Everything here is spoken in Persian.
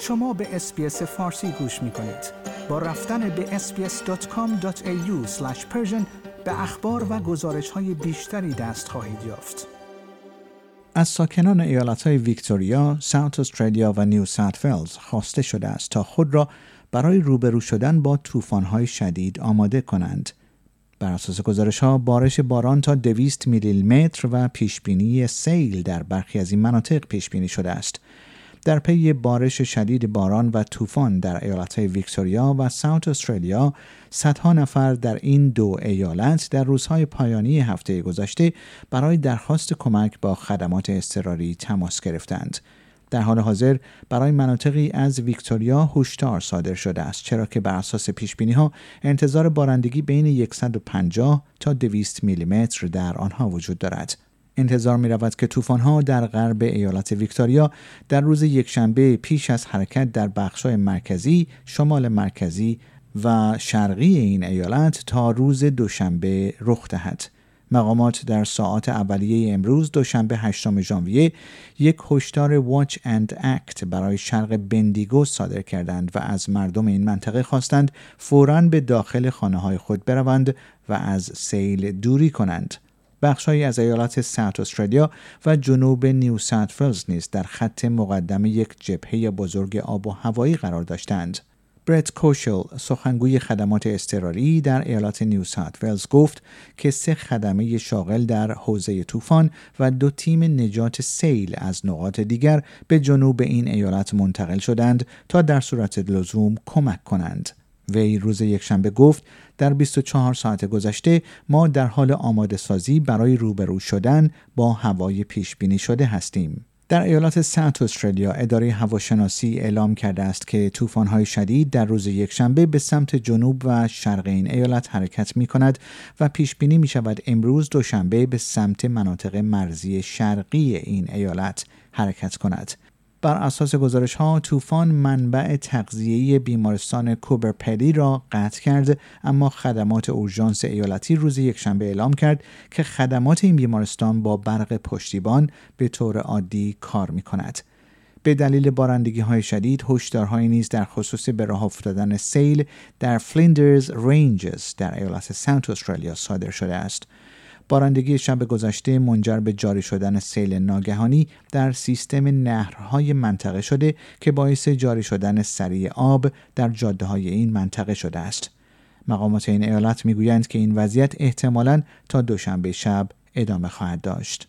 شما به SBS فارسی گوش می کنید. با رفتن به sbs.com.au به اخبار و گزارش های بیشتری دست خواهید یافت. از ساکنان ایالت های ویکتوریا، ساوت استرالیا و نیو ساوت ولز خواسته شده است تا خود را برای روبرو شدن با هوای شدید آماده کنند. بر اساس گزارش ها بارش باران تا 200 میلی متر و پیشبینی سیل در برخی از این مناطق پیش بینی شده است. در پی بارش شدید باران و طوفان در ایالتهای ویکتوریا و ساوت استرالیا صدها نفر در این دو ایالت در روزهای پایانی هفته گذشته برای درخواست کمک با خدمات اضطراری تماس گرفتند. در حال حاضر برای مناطقی از ویکتوریا هشدار صادر شده است چرا که بر اساس پیش بینی ها انتظار بارندگی بین 150 تا 200 میلیمتر در آنها وجود دارد. انتظار می رود که طوفان ها در غرب ایالت ویکتوریا در روز یکشنبه پیش از حرکت در بخشای مرکزی، شمال مرکزی و شرقی این ایالت تا روز دوشنبه رخ دهد. مقامات در ساعات اولیه امروز دوشنبه 8 ژانویه یک هشدار واچ اند اکت برای شرق بندیگو صادر کردند و از مردم این منطقه خواستند فوراً به داخل خانه های خود بروند و از سیل دوری کنند. بخشهایی از ایالت ساوت استرالیا و جنوب نیو ساوت ولز نیز در خط مقدم یک جبهه بزرگ آب و هوایی قرار داشتند. برت کوشل سخنگوی خدمات اضطراری در ایالات نیو ساوت ولز گفت که سه خدمه شاغل در حوزه طوفان و دو تیم نجات سیل از نقاط دیگر به جنوب این ایالت منتقل شدند تا در صورت لزوم کمک کنند. وی روز یکشنبه گفت در 24 ساعت گذشته ما در حال آماده سازی برای روبرو شدن با هوای پیش بینی شده هستیم. در ایالات سنت استرالیا اداره هواشناسی اعلام کرده است که طوفان‌های شدید در روز یکشنبه به سمت جنوب و شرق این ایالت حرکت می کند و پیش بینی می شود امروز دوشنبه به سمت مناطق مرزی شرقی این ایالت حرکت کند. بر اساس گزارش ها طوفان منبع تغذیه بیمارستان کوبر پدی را قطع کرد اما خدمات اورژانس ایالتی روز یکشنبه اعلام کرد که خدمات این بیمارستان با برق پشتیبان به طور عادی کار می کند. به دلیل بارندگی های شدید هشدارهایی نیز در خصوص به راه افتادن سیل در فلیندرز رینجز در ایالت ساوت استرالیا صادر شده است. بارندگی شب گذشته منجر به جاری شدن سیل ناگهانی در سیستم نهرهای منطقه شده که باعث جاری شدن سریع آب در جاده های این منطقه شده است. مقامات این ایالت می‌گویند که این وضعیت احتمالاً تا دوشنبه شب ادامه خواهد داشت.